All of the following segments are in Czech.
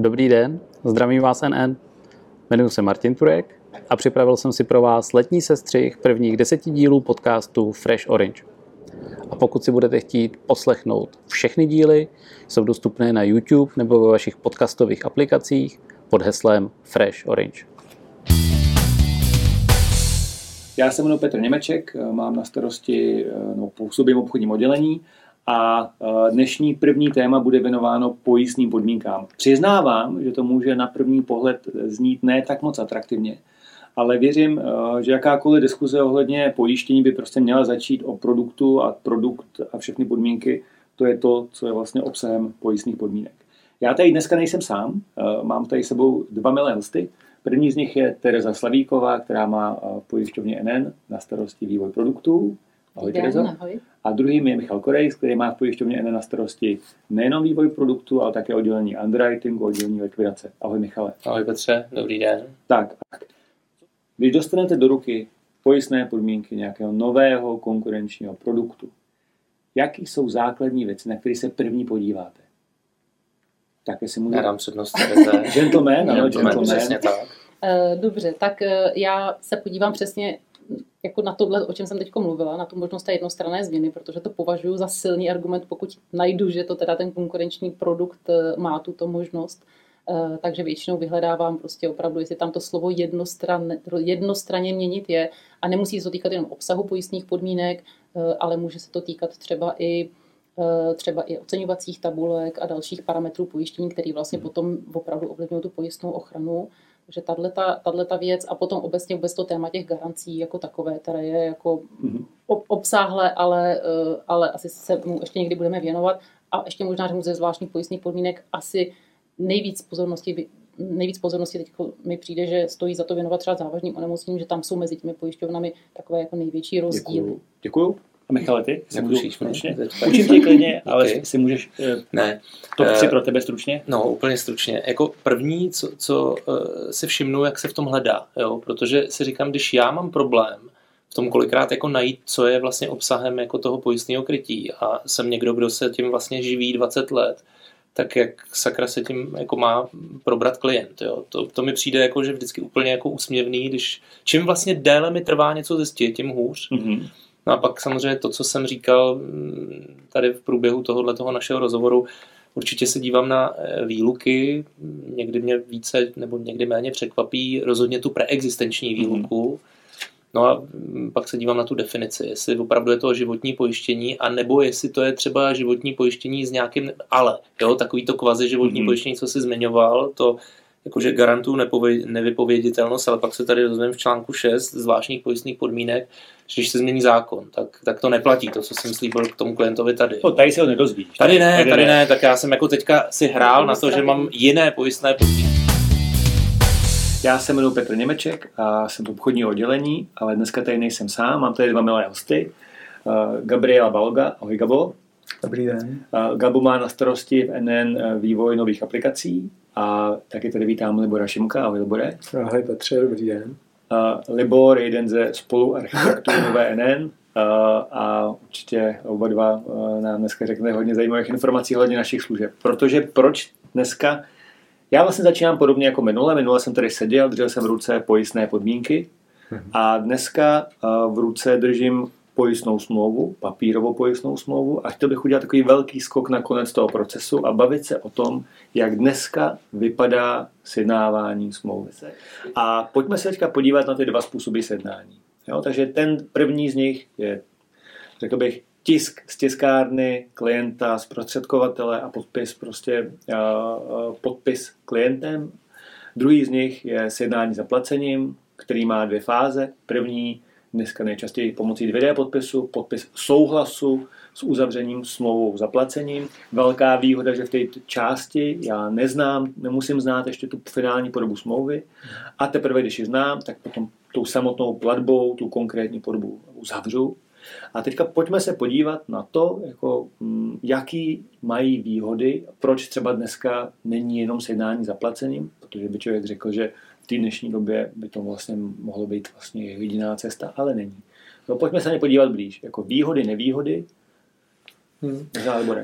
Dobrý den, zdravím vás NN. Jmenuji se Martin Turek a připravil jsem si pro vás letní sestřih prvních deseti dílů podcastu Fresh Orange. A pokud si budete chtít poslechnout všechny díly, jsou dostupné na YouTube nebo ve vašich podcastových aplikacích pod heslem Fresh Orange. Já se jmenuji Petr Němeček, mám na starosti, no, působím obchodním oddělení a dnešní první téma bude věnováno pojistným podmínkám. Přiznávám, že to může na první pohled znít ne tak moc atraktivně, ale věřím, že jakákoliv diskuze ohledně pojištění by prostě měla začít o produktu a produkt a všechny podmínky, to je to, co je vlastně obsahem pojistných podmínek. Já tady dneska nejsem sám, mám tady sebou dva milé hosty. První z nich je Tereza Slavíková, která má v pojišťovně NN na starosti vývoj produktů. Ahoj, Terezo. Ahoj. A druhým je Michal Korejs, který má v pojišťovně NN na starosti nejenom vývoj produktu, ale také oddělení underwritingu, oddělení likvidace. Ahoj Michale. Ahoj Petře, dobrý den. Tak, když dostanete do ruky pojistné podmínky nějakého nového konkurenčního produktu, jaký jsou základní věci, na které se první podíváte? Tak jestli můžu... Já dám přednost Gentleman, ano, gentleman. Přesně tak. Eh, dobře, tak eh, já se podívám přesně jako na tohle, o čem jsem teď mluvila, na tu možnost té jednostranné změny, protože to považuji za silný argument, pokud najdu, že to teda ten konkurenční produkt eh, má tuto možnost. Takže většinou vyhledávám prostě opravdu, jestli tam to slovo jednostranně, jednostranně měnit je a nemusí se to týkat jenom obsahu pojistných podmínek, ale může se to týkat třeba i třeba i oceňovacích tabulek a dalších parametrů pojištění, který vlastně potom opravdu ovlivňují tu pojistnou ochranu. Takže tahle ta věc a potom obecně vůbec to téma těch garancí jako takové, které je jako mm-hmm. obsáhlé, ale, eh, ale asi se mu ještě někdy budeme věnovat. A ještě možná řeknu ze zvláštních pojistných podmínek asi nejvíc pozornosti nejvíc pozornosti teď mi přijde, že stojí za to věnovat třeba závažným onemocněním, že tam jsou mezi těmi pojišťovnami takové jako největší rozdíly. Děkuju. A Michale, ty? Nemusíš stručně? Učím tě klidně, ale okay. si můžeš uh, ne. to tři pro tebe stručně? No, úplně stručně. Jako první, co, co uh, si všimnu, jak se v tom hledá, jo? protože si říkám, když já mám problém v tom kolikrát jako najít, co je vlastně obsahem jako toho pojistného krytí a jsem někdo, kdo se tím vlastně živí 20 let, tak jak sakra se tím jako má probrat klient. Jo? To, to mi přijde jako, že vždycky úplně jako úsměvný, když čím vlastně déle mi trvá něco zjistit, tím hůř. Mm-hmm. No a pak samozřejmě to, co jsem říkal mm, tady v průběhu tohohle toho našeho rozhovoru, určitě se dívám na eh, výluky, někdy mě více nebo někdy méně překvapí rozhodně tu preexistenční mhm. výluku. No a mm, pak se dívám na tu definici, jestli opravdu je to životní pojištění, a nebo jestli to je třeba životní pojištění s nějakým ale, jo, takový to kvazi životní mm-hmm. pojištění, co jsi zmiňoval, to jakože garantuju nevypověditelnost, ale pak se tady dozvím v článku 6 zvláštních pojistných podmínek, že když se změní zákon, tak, tak to neplatí, to, co jsem slíbil k tomu klientovi tady. No, tady se ho nedozvíš. Tady ne, tady, tady ne. ne, tak já jsem jako teďka si hrál na to, že mám jiné pojistné podmínky. Já se jmenuji Petr Němeček a jsem v obchodního oddělení, ale dneska tady nejsem sám, mám tady dva milé hosty. Gabriela Balga, ahoj Gabo. Dobrý den. Gabo má na starosti v NN vývoj nových aplikací a taky tady vítám Libora Šimka. Ahoj Libore. Ahoj Petře, dobrý den. Libor je jeden ze spoluarchitektů nové NN a určitě oba dva nám dneska řekne hodně zajímavých informací hodně našich služeb. Protože proč dneska já vlastně začínám podobně jako minule. Minule jsem tady seděl, držel jsem v ruce pojistné podmínky mhm. a dneska v ruce držím pojistnou smlouvu, papírovou pojistnou smlouvu a chtěl bych udělat takový velký skok na konec toho procesu a bavit se o tom, jak dneska vypadá sjednávání smlouvy. A pojďme se teďka podívat na ty dva způsoby sjednání. Jo, takže ten první z nich je, řekl bych, tisk z tiskárny klienta, zprostředkovatele a podpis prostě podpis klientem. Druhý z nich je sjednání zaplacením, který má dvě fáze. První dneska nejčastěji pomocí 2D podpisu, podpis souhlasu s uzavřením smlouvou zaplacením. Velká výhoda, že v té části já neznám, nemusím znát ještě tu finální podobu smlouvy a teprve, když ji znám, tak potom tou samotnou platbou tu konkrétní podobu uzavřu a teďka pojďme se podívat na to, jako, mm, jaký mají výhody, proč třeba dneska není jenom sjednání zaplacením, protože by člověk řekl, že té dnešní době by to vlastně mohlo být vlastně jediná cesta, ale není. No, pojďme se na ně podívat blíž. Jako výhody, nevýhody. Hmm.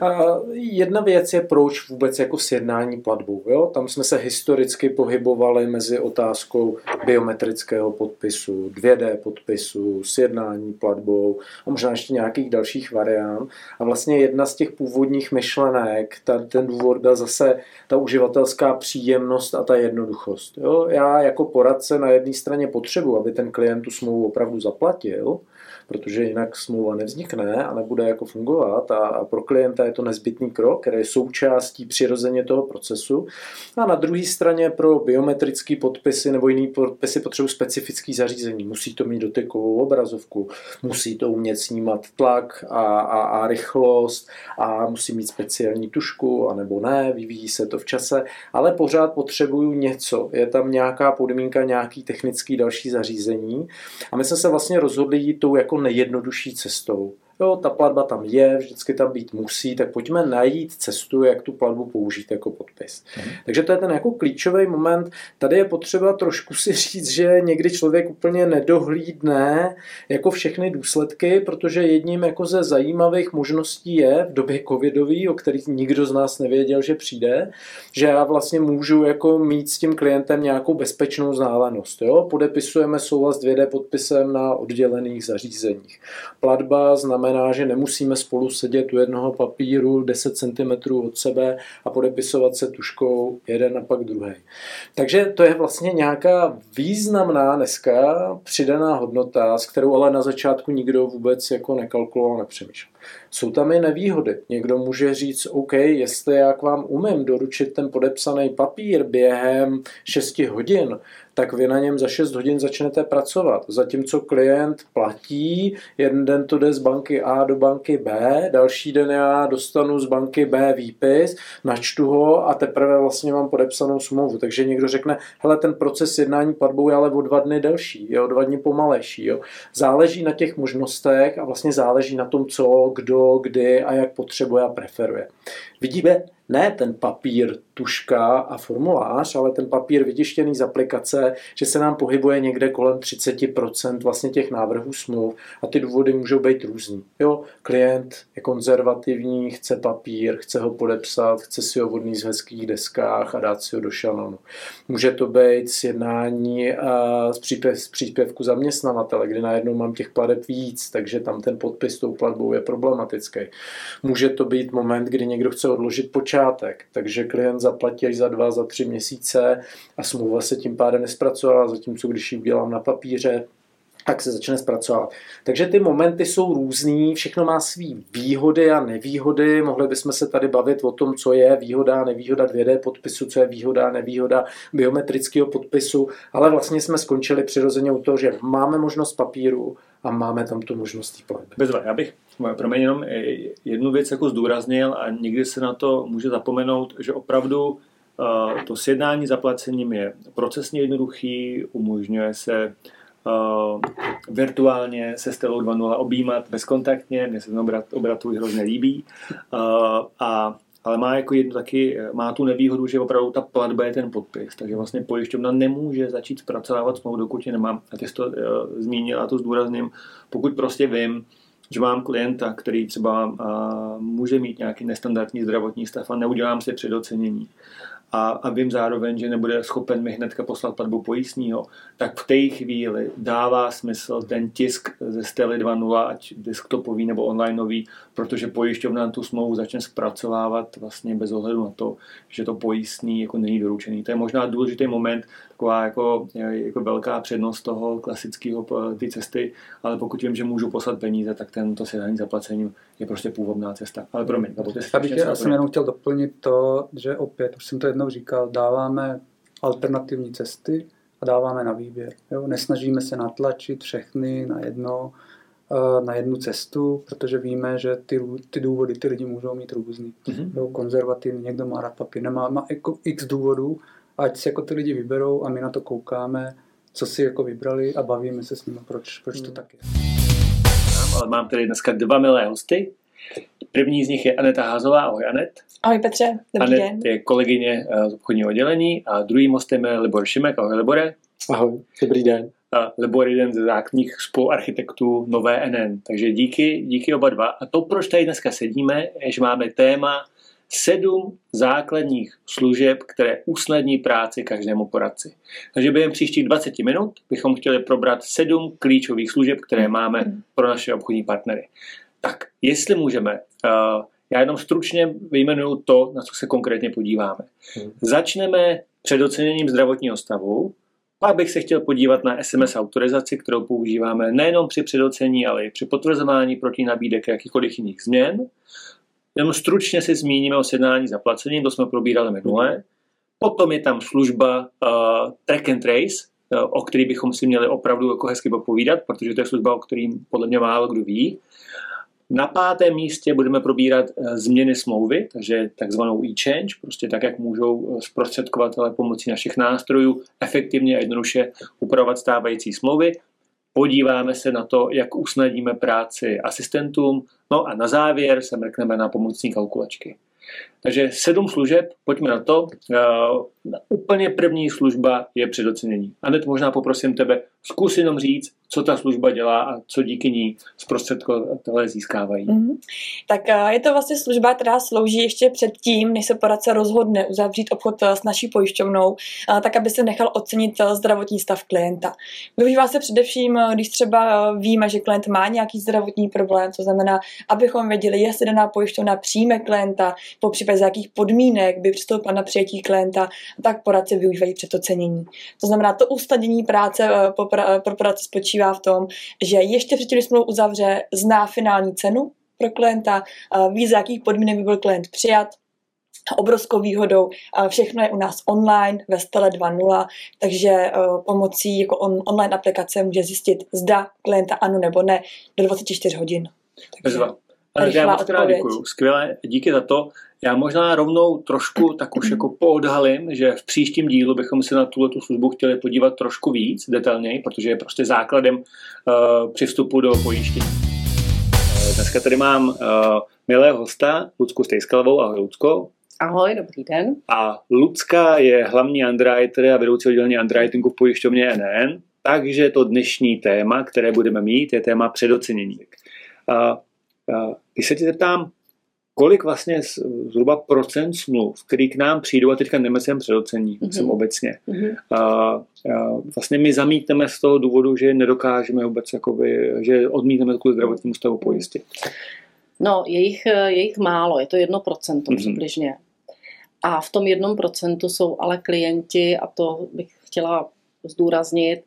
A jedna věc je, proč vůbec jako sjednání platbou. Jo? Tam jsme se historicky pohybovali mezi otázkou biometrického podpisu, 2D podpisu, sjednání platbou a možná ještě nějakých dalších variant. A vlastně jedna z těch původních myšlenek, ta, ten důvod byl zase ta uživatelská příjemnost a ta jednoduchost. Jo? Já jako poradce na jedné straně potřebuji, aby ten klient tu smlouvu opravdu zaplatil, protože jinak smlouva nevznikne a nebude jako fungovat a, a pro klienta je to nezbytný krok, který je součástí přirozeně toho procesu. A na druhé straně pro biometrické podpisy nebo jiný podpisy potřebují specifické zařízení. Musí to mít dotykovou obrazovku, musí to umět snímat tlak a, a, a rychlost a musí mít speciální tušku, anebo ne, vyvíjí se to v čase, ale pořád potřebuju něco. Je tam nějaká podmínka, nějaký technický další zařízení. A my jsme se vlastně rozhodli jít tou jako nejjednodušší cestou. Jo, ta platba tam je, vždycky tam být musí, tak pojďme najít cestu, jak tu platbu použít jako podpis. Mm. Takže to je ten jako klíčový moment. Tady je potřeba trošku si říct, že někdy člověk úplně nedohlídne jako všechny důsledky, protože jedním jako ze zajímavých možností je v době covidový, o kterých nikdo z nás nevěděl, že přijde, že já vlastně můžu jako mít s tím klientem nějakou bezpečnou vzdálenost. Jo? Podepisujeme souhlas 2D podpisem na oddělených zařízeních. Platba znamená znamená, že nemusíme spolu sedět u jednoho papíru 10 cm od sebe a podepisovat se tuškou jeden a pak druhý. Takže to je vlastně nějaká významná dneska přidaná hodnota, s kterou ale na začátku nikdo vůbec jako nekalkuloval, nepřemýšlel. Jsou tam i nevýhody. Někdo může říct, OK, jestli já k vám umím doručit ten podepsaný papír během 6 hodin, tak vy na něm za 6 hodin začnete pracovat. Zatímco klient platí, jeden den to jde z banky A do banky B, další den já dostanu z banky B výpis, načtu ho a teprve vlastně mám podepsanou smlouvu. Takže někdo řekne, hele, ten proces jednání platbou je ale o dva dny delší, je o dva dny pomalejší. Jo. Záleží na těch možnostech a vlastně záleží na tom, co, kdo, kdy a jak potřebuje a preferuje. Vidíme ne ten papír, tuška a formulář, ale ten papír vytištěný z aplikace, že se nám pohybuje někde kolem 30% vlastně těch návrhů smluv a ty důvody můžou být různý. Jo, klient je konzervativní, chce papír, chce ho podepsat, chce si ho vodný z hezkých deskách a dát si ho do šanonu. Může to být sjednání z, příspěv, z příspěvku zaměstnavatele, kdy najednou mám těch pladeb víc, takže tam ten podpis tou platbou je problematický. Může to být moment, kdy někdo chce odložit počátek, takže klient zaplatí až za dva, za tři měsíce a smlouva se tím pádem nespracová, zatímco když ji udělám na papíře, tak se začne zpracovat. Takže ty momenty jsou různý, všechno má svý výhody a nevýhody. Mohli bychom se tady bavit o tom, co je výhoda a nevýhoda 2D podpisu, co je výhoda a nevýhoda biometrického podpisu, ale vlastně jsme skončili přirozeně u toho, že máme možnost papíru a máme tam tu možnost platby. Bezva, já bych pro mě jenom jednu věc jako zdůraznil a někdy se na to může zapomenout, že opravdu to sjednání zaplacením je procesně jednoduchý, umožňuje se virtuálně se Stelou 2.0 objímat bezkontaktně, mně se ten obrat, obratu hrozně líbí. Uh, a ale má jako jednu taky, má tu nevýhodu, že opravdu ta platba je ten podpis, takže vlastně pojišťovna nemůže začít zpracovávat smlouvu, dokud je nemám. A ty jsi to uh, zmínil a to zdůrazním, pokud prostě vím, že mám klienta, který třeba uh, může mít nějaký nestandardní zdravotní stav a neudělám si předocenění a, a vím zároveň, že nebude schopen mi hnedka poslat platbu pojistního, tak v té chvíli dává smysl ten tisk ze Stely 2.0, ať desktopový nebo onlineový, protože pojišťovna tu smlouvu začne zpracovávat vlastně bez ohledu na to, že to pojistný jako není doručený. To je možná důležitý moment, taková jako, jako velká přednost toho klasického ty cesty, ale pokud vím, že můžu poslat peníze, tak tento sjednání zaplacení je prostě původná cesta. Ale promiň, nebo ty Já bych já jsem jenom chtěl doplnit to, že opět, už jsem to jednou říkal, dáváme alternativní cesty a dáváme na výběr. Jo? Nesnažíme se natlačit všechny na jedno, eh, na jednu cestu, protože víme, že ty, ty důvody ty lidi můžou mít různý. Mm-hmm. Jo, konzervativní, někdo má rád papír, nemá má jako x důvodů, ať si jako ty lidi vyberou a my na to koukáme, co si jako vybrali a bavíme se s nimi, proč, proč to mm. tak je. Ale mám tady dneska dva milé hosty. První z nich je Aneta Házová. Ahoj Anet. Ahoj Petře, dobrý Anet den. je kolegyně eh, z obchodního oddělení a druhým hostem je Libor Šimek. Ahoj Libore. Ahoj, dobrý den. Libor jeden ze základních spoluarchitektů nové NN. Takže díky, díky oba dva. A to, proč tady dneska sedíme, je, že máme téma sedm základních služeb, které usnadní práci každému poradci. Takže během příštích 20 minut bychom chtěli probrat sedm klíčových služeb, které máme pro naše obchodní partnery. Tak, jestli můžeme, uh, já jenom stručně vyjmenuju to, na co se konkrétně podíváme. Začneme předoceněním zdravotního stavu, pak bych se chtěl podívat na SMS autorizaci, kterou používáme nejenom při předocení, ale i při potvrzování proti nabídek jakýchkoliv jiných změn. Jenom stručně si zmíníme o sjednání zaplacením, to jsme probírali minule. Potom je tam služba uh, Track and Trace, uh, o který bychom si měli opravdu jako hezky popovídat, protože to je služba, o kterým podle mě málo kdo ví. Na pátém místě budeme probírat uh, změny smlouvy, takže takzvanou e-change, prostě tak, jak můžou zprostředkovatele pomocí našich nástrojů efektivně a jednoduše upravovat stávající smlouvy. Podíváme se na to, jak usnadíme práci asistentům, no a na závěr se mrkneme na pomocní kalkulačky. Takže sedm služeb, pojďme na to. Uh, úplně první služba je předocenění. Anet, možná poprosím tebe, zkus jenom říct, co ta služba dělá a co díky ní zprostředkovatelé získávají. Mm-hmm. Tak uh, je to vlastně služba, která slouží ještě před tím, než se poradce rozhodne uzavřít obchod s naší pojišťovnou, uh, tak aby se nechal ocenit zdravotní stav klienta. Využívá se především, když třeba víme, že klient má nějaký zdravotní problém, to znamená, abychom věděli, jestli daná pojišťovna přijme klienta, po případě z jakých podmínek by přistoupila na přijetí klienta, tak poradce využívají předocenění. To znamená, to ustadění práce pro poradce spočívá v tom, že ještě předtím, když uzavře, zná finální cenu pro klienta, ví, z jakých podmínek by byl klient přijat, obrovskou výhodou. Všechno je u nás online ve Stele 2.0, takže pomocí jako on, online aplikace může zjistit, zda klienta ano nebo ne do 24 hodin. Takže já moc krát děkuju. Skvěle, díky za to. Já možná rovnou trošku tak už jako poodhalím, že v příštím dílu bychom se na tuto službu chtěli podívat trošku víc detailněji, protože je prostě základem uh, přístupu do pojištění. Uh, dneska tady mám uh, milého hosta, Lucku Stejskalovou. Ahoj, Lucko. Ahoj, dobrý den. A Lucka je hlavní underwriter a vedoucí oddělení underwritingu v pojišťovně NN, takže to dnešní téma, které budeme mít, je téma předocenění. Uh, když se ti zeptám, kolik vlastně zhruba procent smluv, který k nám přijdou, a teďka nemyslím předocení, mm-hmm. jsem obecně, mm-hmm. a, a vlastně my zamítneme z toho důvodu, že nedokážeme vůbec, jakoby, že odmítneme kvůli zdravotnímu stavu pojistit. No, je jich, je jich málo, je to jedno procento mm-hmm. přibližně. A v tom jednom procentu jsou ale klienti, a to bych chtěla zdůraznit,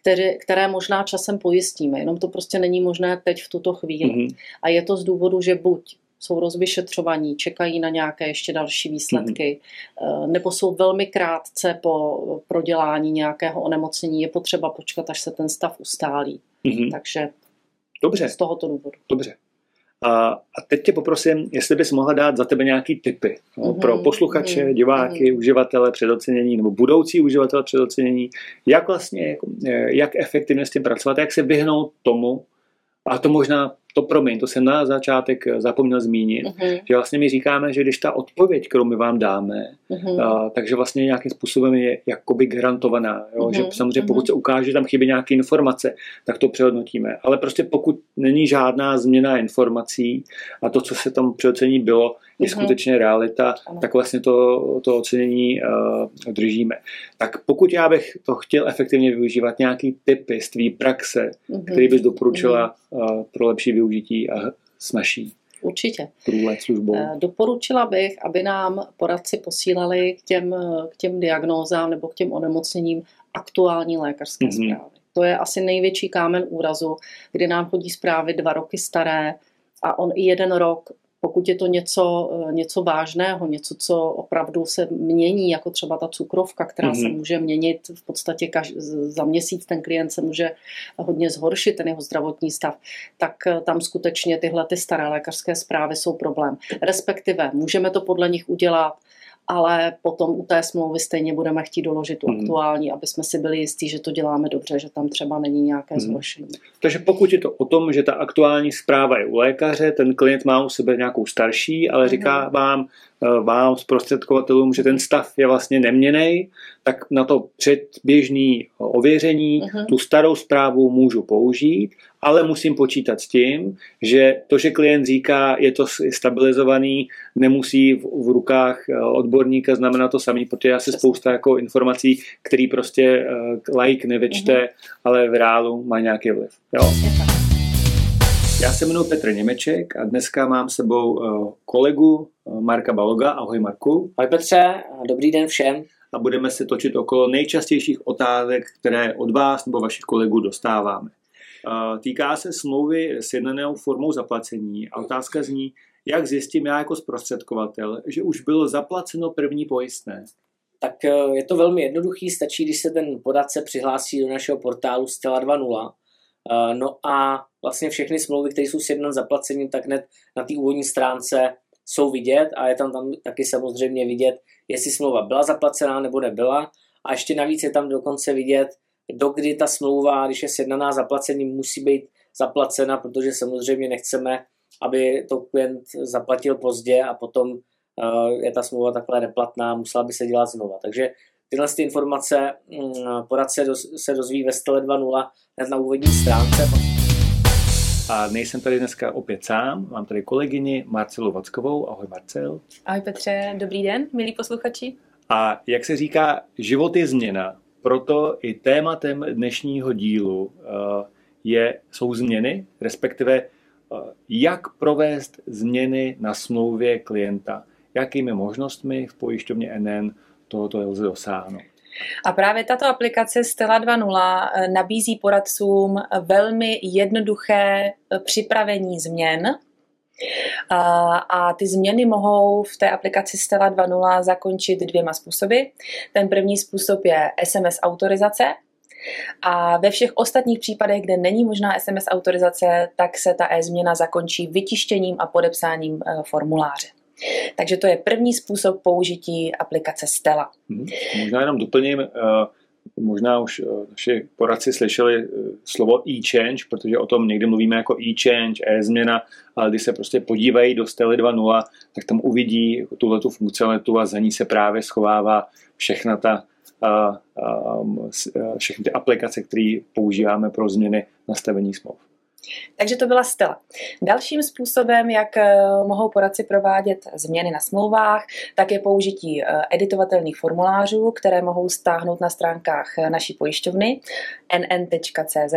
které, které možná časem pojistíme, jenom to prostě není možné teď v tuto chvíli. Mm-hmm. A je to z důvodu, že buď jsou rozvyšetřovaní, čekají na nějaké ještě další výsledky, mm-hmm. nebo jsou velmi krátce po prodělání nějakého onemocnění. Je potřeba počkat, až se ten stav ustálí. Mm-hmm. Takže Dobře. z tohoto důvodu. Dobře. A, a teď tě poprosím, jestli bys mohla dát za tebe nějaký tipy mm-hmm. pro posluchače, mm-hmm. diváky, mm-hmm. uživatele předocenění nebo budoucí uživatele předocenění, jak vlastně, jak, jak efektivně s tím pracovat, jak se vyhnout tomu, a to možná to promiň, to jsem na začátek zapomněl zmínit, uh-huh. že vlastně my říkáme, že když ta odpověď, kterou my vám dáme, uh-huh. a, takže vlastně nějakým způsobem je jakoby garantovaná. Jo? Uh-huh. Že samozřejmě pokud se ukáže, že tam chybí nějaké informace, tak to přehodnotíme. Ale prostě pokud není žádná změna informací a to, co se tam přeocení bylo, je uh-huh. skutečně realita, ano. tak vlastně to, to ocenění uh, držíme. Tak pokud já bych to chtěl efektivně využívat, nějaký typy z tvý praxe, uh-huh. který bys doporučila uh, pro lepší využití a snaží. Určitě. službou. Doporučila bych, aby nám poradci posílali k těm, k těm diagnózám nebo k těm onemocněním aktuální lékařské mm-hmm. zprávy. To je asi největší kámen úrazu, kdy nám chodí zprávy dva roky staré a on i jeden rok pokud je to něco, eh, něco vážného, něco, co opravdu se mění, jako třeba ta cukrovka, která mm-hmm. se mhm. může měnit v podstatě kaž, za měsíc, ten klient se může hodně zhoršit, ten jeho zdravotní stav, tak eh, tam skutečně tyhle ty staré lékařské zprávy jsou problém. Respektive můžeme to podle nich udělat, ale potom u té smlouvy stejně budeme chtít doložit tu mm. aktuální, aby jsme si byli jistí, že to děláme dobře, že tam třeba není nějaké mm. zhoršení. Takže pokud je to o tom, že ta aktuální zpráva je u lékaře, ten klient má u sebe nějakou starší, ale mm. říká vám, eh, vám, zprostředkovatelům, že ten stav je vlastně neměný, tak na to předběžný ověření uh-huh. tu starou zprávu můžu použít, ale musím počítat s tím, že to, že klient říká, je to stabilizovaný, nemusí v, v rukách eh, odborníka znamená to samý, protože já se spousta jako informací, který prostě uh, like nevyčte, uh-huh. ale v reálu má nějaký vliv. Jo? Já se jmenuji Petr Němeček a dneska mám s sebou eh, kolegu eh, Marka Baloga. Ahoj Marku. Ahoj Petře, dobrý den všem. A budeme se točit okolo nejčastějších otázek, které od vás nebo vašich kolegů dostáváme. Týká se smlouvy s jednanou formou zaplacení a otázka zní, jak zjistím já jako zprostředkovatel, že už bylo zaplaceno první pojistné? Tak je to velmi jednoduchý, stačí, když se ten podatce přihlásí do našeho portálu Stella 2.0 Eh, no a vlastně všechny smlouvy, které jsou s jedním zaplacením, tak hned na té úvodní stránce jsou vidět a je tam, tam taky samozřejmě vidět, jestli smlouva byla zaplacená nebo nebyla. A ještě navíc je tam dokonce vidět, dokdy ta smlouva, když je sjednaná zaplacením, musí být zaplacena, protože samozřejmě nechceme, aby to klient zaplatil pozdě a potom uh, je ta smlouva takhle neplatná, musela by se dělat znova. Takže Tyhle ty informace mm, poradce se dozví ve Stele 2.0 hned na úvodní stránce. A nejsem tady dneska opět sám, mám tady kolegyni Marcelu Vackovou. Ahoj Marcel. Ahoj Petře, dobrý den, milí posluchači. A jak se říká, život je změna, proto i tématem dnešního dílu eh, je, jsou změny, respektive eh, jak provést změny na smlouvě klienta, jakými možnostmi v pojišťovně NN tohoto lze dosáhnout. A právě tato aplikace Stella 2.0 eh, nabízí poradcům velmi jednoduché eh, připravení změn. A ty změny mohou v té aplikaci Stella 2.0 zakončit dvěma způsoby. Ten první způsob je SMS autorizace, a ve všech ostatních případech, kde není možná SMS autorizace, tak se ta e-změna zakončí vytištěním a podepsáním eh, formuláře. Takže to je první způsob použití aplikace Stella. Hmm. Možná jenom doplním, eh, možná už eh, naši poradci slyšeli eh, slovo e-change, protože o tom někdy mluvíme jako e-change, e-změna, ale když se prostě podívají do Stely 2.0, tak tam uvidí tuhle tu funkcionalitu a za ní se právě schovává všechna ta a, a, všechny ty aplikace, které používáme pro změny nastavení smluv. Takže to byla Stella. Dalším způsobem, jak eh, mohou poradci provádět změny na smlouvách, tak je použití eh, editovatelných formulářů, které mohou stáhnout na stránkách eh, naší pojišťovny nn.cz.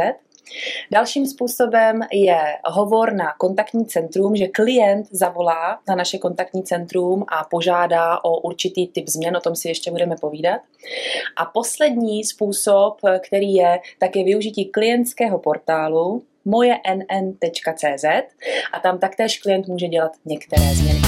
Dalším způsobem je hovor na kontaktní centrum, že klient zavolá na naše kontaktní centrum a požádá o určitý typ změn, o tom si ještě budeme povídat. A poslední způsob, který je, tak je využití klientského portálu, mojenn.cz a tam taktéž klient může dělat některé změny.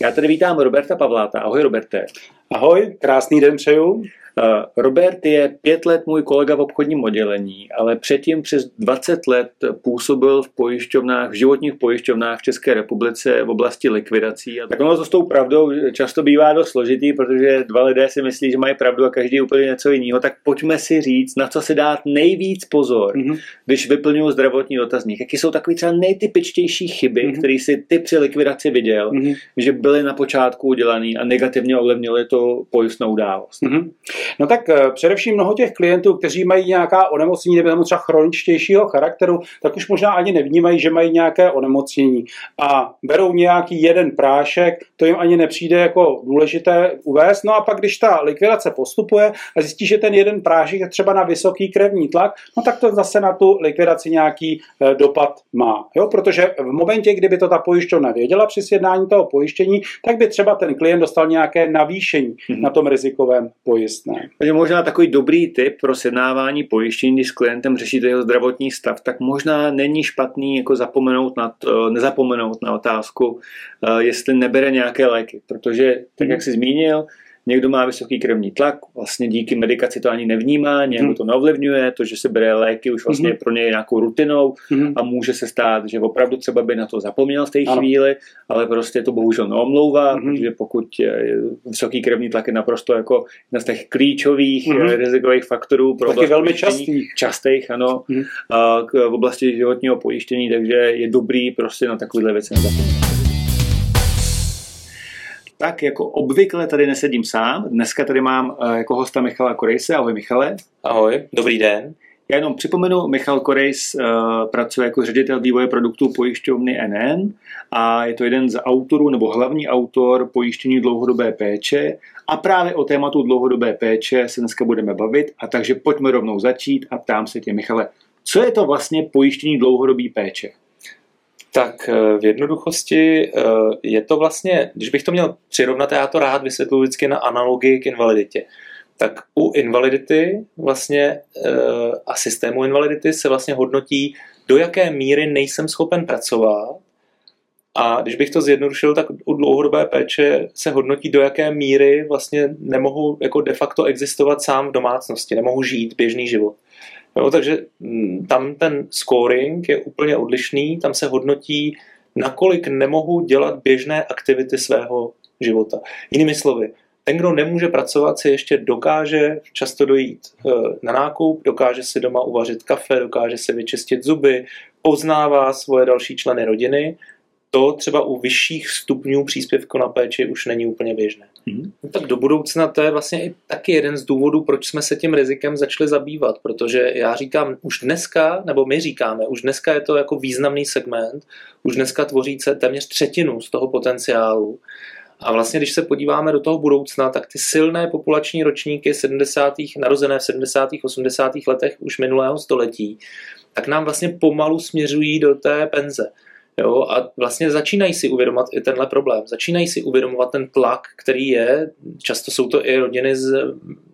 Já tady vítám Roberta Pavláta. Ahoj Roberte. Ahoj, krásný den přeju. Eh, Robert je pět let můj kolega v obchodním oddělení, ale předtím přes 20 let působil v pojišťovnách, v životních pojišťovnách v České republice v oblasti likvidací. A tak ono to s tou pravdou často bývá dost složitý, protože dva lidé si myslí, že mají pravdu a každý úplně něco jiného. Tak pojďme si říct, na co si dát nejvíc pozor, mm-hmm. když vyplňují zdravotní dotazník. Jaké jsou takové třeba nejtypičtější chyby, mm-hmm. které si ty při likvidaci viděl, mm-hmm. že byly na počátku udělané a negativně ovlivnily to pojistnou událost. Mm-hmm. No tak eh, především mnoho těch klientů, kteří mají nějaká onemocnění nebo třeba chroničtějšího charakteru, tak už možná ani nevnímají, že mají nějaké onemocnění. A berou nějaký jeden prášek, to jim ani nepřijde jako důležité uvést. No a pak, když ta likvidace postupuje a zjistí, že ten jeden prášek je třeba na vysoký krevní tlak, no tak to zase na tu likvidaci nějaký eh, dopad má. Jo? Protože v momentě, kdyby to ta pojišťovna věděla při sjednání toho pojištění, tak by třeba ten klient dostal nějaké navýšení mm-hmm. na tom rizikovém pojistném. Ne. Takže možná takový dobrý tip pro sjednávání pojištění, když s klientem řešíte jeho zdravotní stav, tak možná není špatný jako zapomenout na to, nezapomenout na otázku, eh, jestli nebere nějaké léky, protože tak, jak jsi zmínil, Někdo má vysoký krevní tlak, vlastně díky medikaci to ani nevnímá, nějak hmm. to neovlivňuje, to, že se bere léky už vlastně hmm. pro něj nějakou rutinou hmm. a může se stát, že opravdu třeba by na to zapomněl v té chvíli, ale prostě to bohužel neomlouvá, hmm. protože pokud je vysoký krevní tlak je naprosto jako jedna z těch klíčových hmm. rizikových faktorů pro Taky velmi častých. Častých, ano, hmm. a v oblasti životního pojištění, takže je dobrý prostě na takovéhle věci nezapomínat. Tak jako obvykle tady nesedím sám. Dneska tady mám eh, jako hosta Michala Korejse. Ahoj Michale. Ahoj, dobrý den. Já jenom připomenu, Michal Korejs uh, pracuje jako ředitel vývoje produktů pojišťovny NN a je to jeden z autorů nebo hlavní autor pojištění dlouhodobé péče a právě o tématu dlouhodobé péče se dneska budeme bavit a takže pojďme rovnou začít a ptám se tě, Michale, co je to vlastně pojištění dlouhodobé péče? Tak eh, v jednoduchosti eh, je to vlastně, když bych to měl přirovnat, já to rád vysvětluji vždycky na analogii k invaliditě. Tak u invalidity vlastně eh, a systému invalidity se vlastně hodnotí, do jaké míry nejsem schopen pracovat a když bych to zjednodušil, tak u dlouhodobé péče se hodnotí, do jaké míry vlastně nemohu jako de facto existovat sám v domácnosti, nemohu žít běžný život. Jo, takže mm, tam ten scoring je úplně odlišný, tam se hodnotí, nakolik nemohu dělat běžné aktivity svého života. Jinými slovy, ten, kdo nemůže pracovat, si ještě dokáže často dojít eh, na nákup, dokáže si doma uvařit kafe, dokáže si vyčistit zuby, poznává svoje další členy rodiny to třeba u vyšších stupňů příspěvku na péči už není úplně běžné. Mm-hmm. No tak do budoucna to je vlastně i taky jeden z důvodů, proč jsme se tím rizikem začali zabývat, protože já říkám, už dneska, nebo my říkáme, už dneska je to jako významný segment, už dneska tvoří se téměř třetinu z toho potenciálu. A vlastně, když se podíváme do toho budoucna, tak ty silné populační ročníky 70. narozené v 70. 80. letech už minulého století, tak nám vlastně pomalu směřují do té penze. Jo, a vlastně začínají si uvědomovat i tenhle problém. Začínají si uvědomovat ten tlak, který je. Často jsou to i rodiny s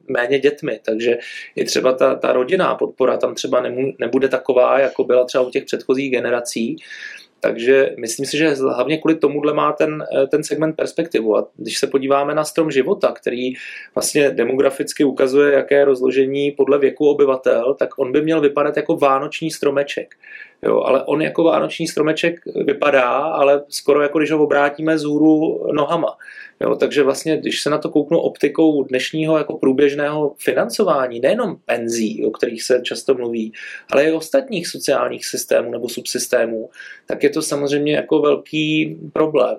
méně dětmi, takže i třeba ta, ta rodinná podpora tam třeba nemů, nebude taková, jako byla třeba u těch předchozích generací. Takže myslím si, že hlavně kvůli tomuhle má ten, ten segment perspektivu. A když se podíváme na strom života, který vlastně demograficky ukazuje, jaké je rozložení podle věku obyvatel, tak on by měl vypadat jako vánoční stromeček. Jo, ale on jako vánoční stromeček vypadá, ale skoro jako když ho obrátíme z hůru nohama. Jo, takže vlastně, když se na to kouknu optikou dnešního jako průběžného financování, nejenom penzí, o kterých se často mluví, ale i ostatních sociálních systémů nebo subsystémů, tak je to samozřejmě jako velký problém.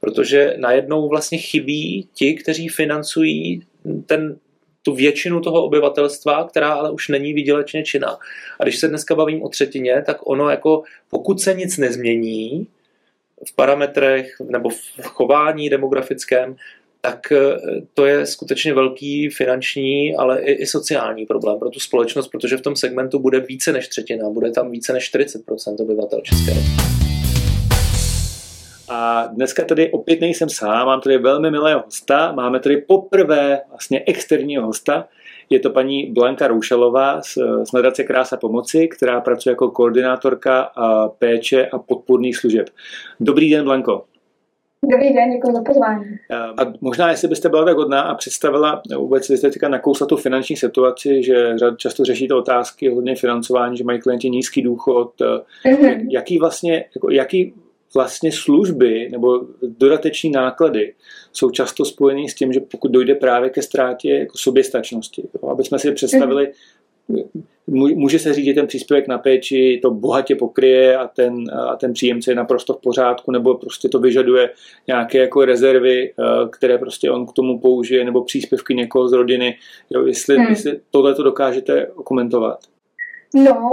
Protože najednou vlastně chybí ti, kteří financují ten tu většinu toho obyvatelstva, která ale už není výdělečně činná. A když se dneska bavím o třetině, tak ono jako pokud se nic nezmění v parametrech nebo v chování demografickém, tak eh, to je skutečně velký finanční, ale i, i sociální problém pro tu společnost, protože v tom segmentu bude více než třetina, bude tam více než 40% obyvatel České republiky. A dneska tady opět nejsem sám, mám tady velmi milého hosta. Máme tady poprvé vlastně externího hosta. Je to paní Blanka Roušelová z, z nadace Krása pomoci, která pracuje jako koordinátorka a péče a podpůrných služeb. Dobrý den, Blanko. Dobrý den, děkuji za pozvání. A možná, jestli byste byla tak hodná a představila vůbec, jste teďka nakousla tu finanční situaci, že často řešíte otázky hodně financování, že mají klienti nízký důchod. Mm-hmm. Jaký vlastně, jako, jaký vlastně služby nebo dodateční náklady jsou často spojeny s tím, že pokud dojde právě ke ztrátě jako soběstačnosti, jo, aby jsme si představili, může se říct, že ten příspěvek na péči to bohatě pokryje a ten, a ten příjemce je naprosto v pořádku, nebo prostě to vyžaduje nějaké jako rezervy, eh, které prostě on k tomu použije, nebo příspěvky někoho z rodiny. Jo, jestli, hmm. jestli tohle to dokážete komentovat. No,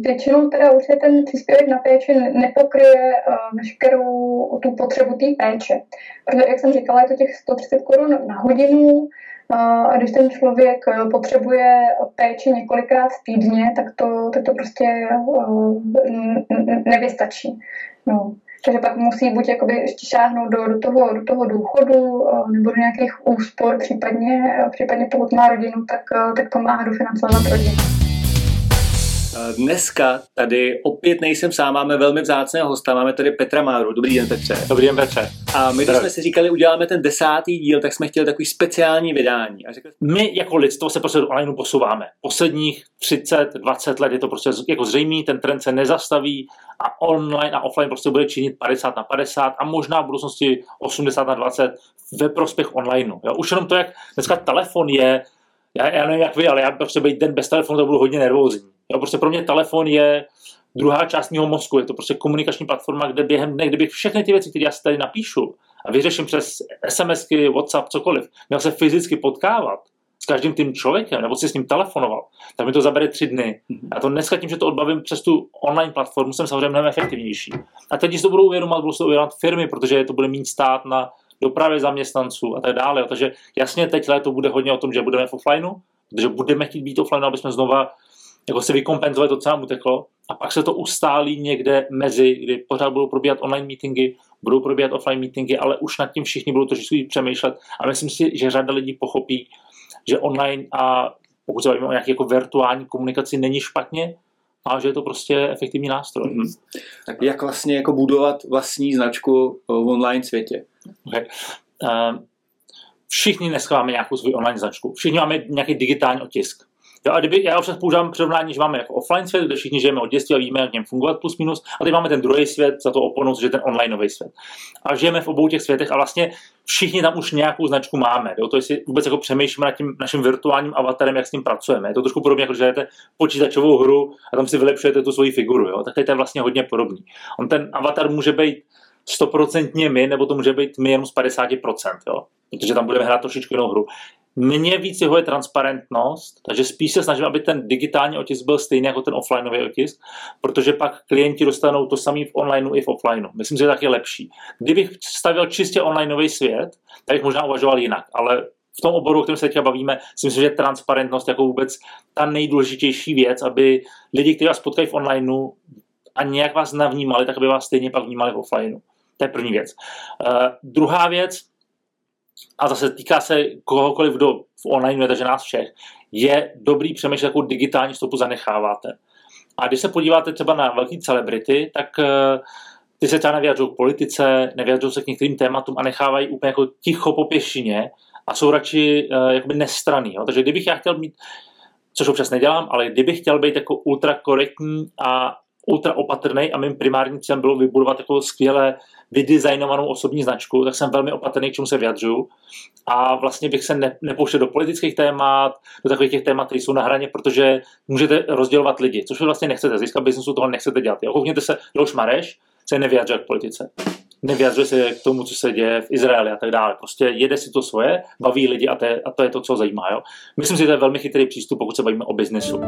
většinou teda už ten příspěvek na péči nepokryje uh, veškerou tu potřebu té péče. Protože, jak jsem říkala, je to těch 130 korun na hodinu uh, a když ten člověk uh, potřebuje péči několikrát týdně, tak to, tak to prostě nevystačí. No. Takže pak musí buď jakoby šáhnout do, do, toho, do toho důchodu nebo do nějakých úspor, případně, případně pokud má rodinu, tak, tak pomáhá dofinancovat rodinu. Dneska tady opět nejsem sám, máme velmi vzácného hosta, máme tady Petra Máru. Dobrý den, Petře. Dobrý den, Petře. A my, když jsme si říkali, uděláme ten desátý díl, tak jsme chtěli takový speciální vydání. A řekli... My jako lidstvo se prostě do online posouváme. Posledních 30, 20 let je to prostě jako zřejmý, ten trend se nezastaví a online a offline prostě bude činit 50 na 50 a možná v budoucnosti 80 na 20 ve prospěch online. Jo. Už jenom to, jak dneska telefon je, já, já nevím jak vy, ale já prostě být den bez telefonu, to budu hodně nervózní. Jo, prostě pro mě telefon je druhá část mého mozku, je to prostě komunikační platforma, kde během dne, kdybych všechny ty věci, které já si tady napíšu, a vyřeším přes SMSky, WhatsApp, cokoliv, měl se fyzicky potkávat s každým tím člověkem, nebo si s ním telefonoval, tak mi to zabere tři dny. A to dneska tím, že to odbavím přes tu online platformu, jsem samozřejmě mnohem efektivnější. A teď, když to budou uvědomovat, budou se uvědomovat firmy, protože to bude mít stát na dopravě zaměstnanců a tak dále. Takže jasně teď to bude hodně o tom, že budeme v offlineu, protože budeme chtít být offline, aby jsme znova jako si vykompenzovali to, co nám uteklo. A pak se to ustálí někde mezi, kdy pořád budou probíhat online meetingy, budou probíhat offline meetingy, ale už nad tím všichni budou trošku přemýšlet. A myslím si, že řada lidí pochopí, že online a pokud se bavíme o nějaké jako virtuální komunikaci, není špatně, a že je to prostě efektivní nástroj. Mm-hmm. Tak jak vlastně jako budovat vlastní značku v online světě? Okay. Uh, všichni dneska máme nějakou svou online značku. Všichni máme nějaký digitální otisk. Jo, a kdyby, já občas používám přirovnání, že máme jako offline svět, kde všichni žijeme od dětství a víme, jak něm fungovat plus minus, a teď máme ten druhý svět za to oponou, že je ten online svět. A žijeme v obou těch světech a vlastně všichni tam už nějakou značku máme. Jo? To si vůbec jako přemýšlíme nad tím naším virtuálním avatarem, jak s ním pracujeme. Je to trošku podobně, jako že jdete počítačovou hru a tam si vylepšujete tu svoji figuru. Jo? Tak to je vlastně hodně podobný. On ten avatar může být stoprocentně my, nebo to může být my jenom z 50%, jo? protože tam budeme hrát trošičku jinou hru. Mně víc jeho je transparentnost, takže spíš se snažím, aby ten digitální otisk byl stejný jako ten offlineový otisk, protože pak klienti dostanou to samé v onlineu i v offlineu. Myslím, že je taky lepší. Kdybych stavil čistě onlineový svět, tak bych možná uvažoval jinak, ale v tom oboru, o kterém se teď bavíme, si myslím, že transparentnost jako vůbec ta nejdůležitější věc, aby lidi, kteří vás potkají v onlineu a nějak vás navnímali, tak aby vás stejně pak vnímali v offlineu. To je první věc. Uh, druhá věc, a zase týká se kohokoliv, kdo v online je, takže nás všech, je dobrý přemýšlet, jakou digitální stopu zanecháváte. A když se podíváte třeba na velké celebrity, tak uh, ty se třeba nevyjadřují k politice, nevyjadřují se k některým tématům a nechávají úplně jako ticho po pěšině a jsou radši uh, jakoby nestraný. Jo? Takže kdybych já chtěl mít, což občas nedělám, ale kdybych chtěl být jako ultra korektní a ultra opatrný a mým primárním cílem bylo vybudovat jako skvěle vydesignovanou osobní značku, tak jsem velmi opatrný, k čemu se vyjadřuju. A vlastně bych se ne, nepouštěl do politických témat, do takových těch témat, které jsou na hraně, protože můžete rozdělovat lidi, což vlastně nechcete. Získat biznesu toho nechcete dělat. Koukněte se, Leoš Mareš se nevyjadřuje k politice. Nevyjadřuje se k tomu, co se děje v Izraeli a tak dále. Prostě jede si to svoje, baví lidi a to je, a to, je to, co zajímá. Jo? Myslím si, že to je velmi chytrý přístup, pokud se bavíme o biznesu.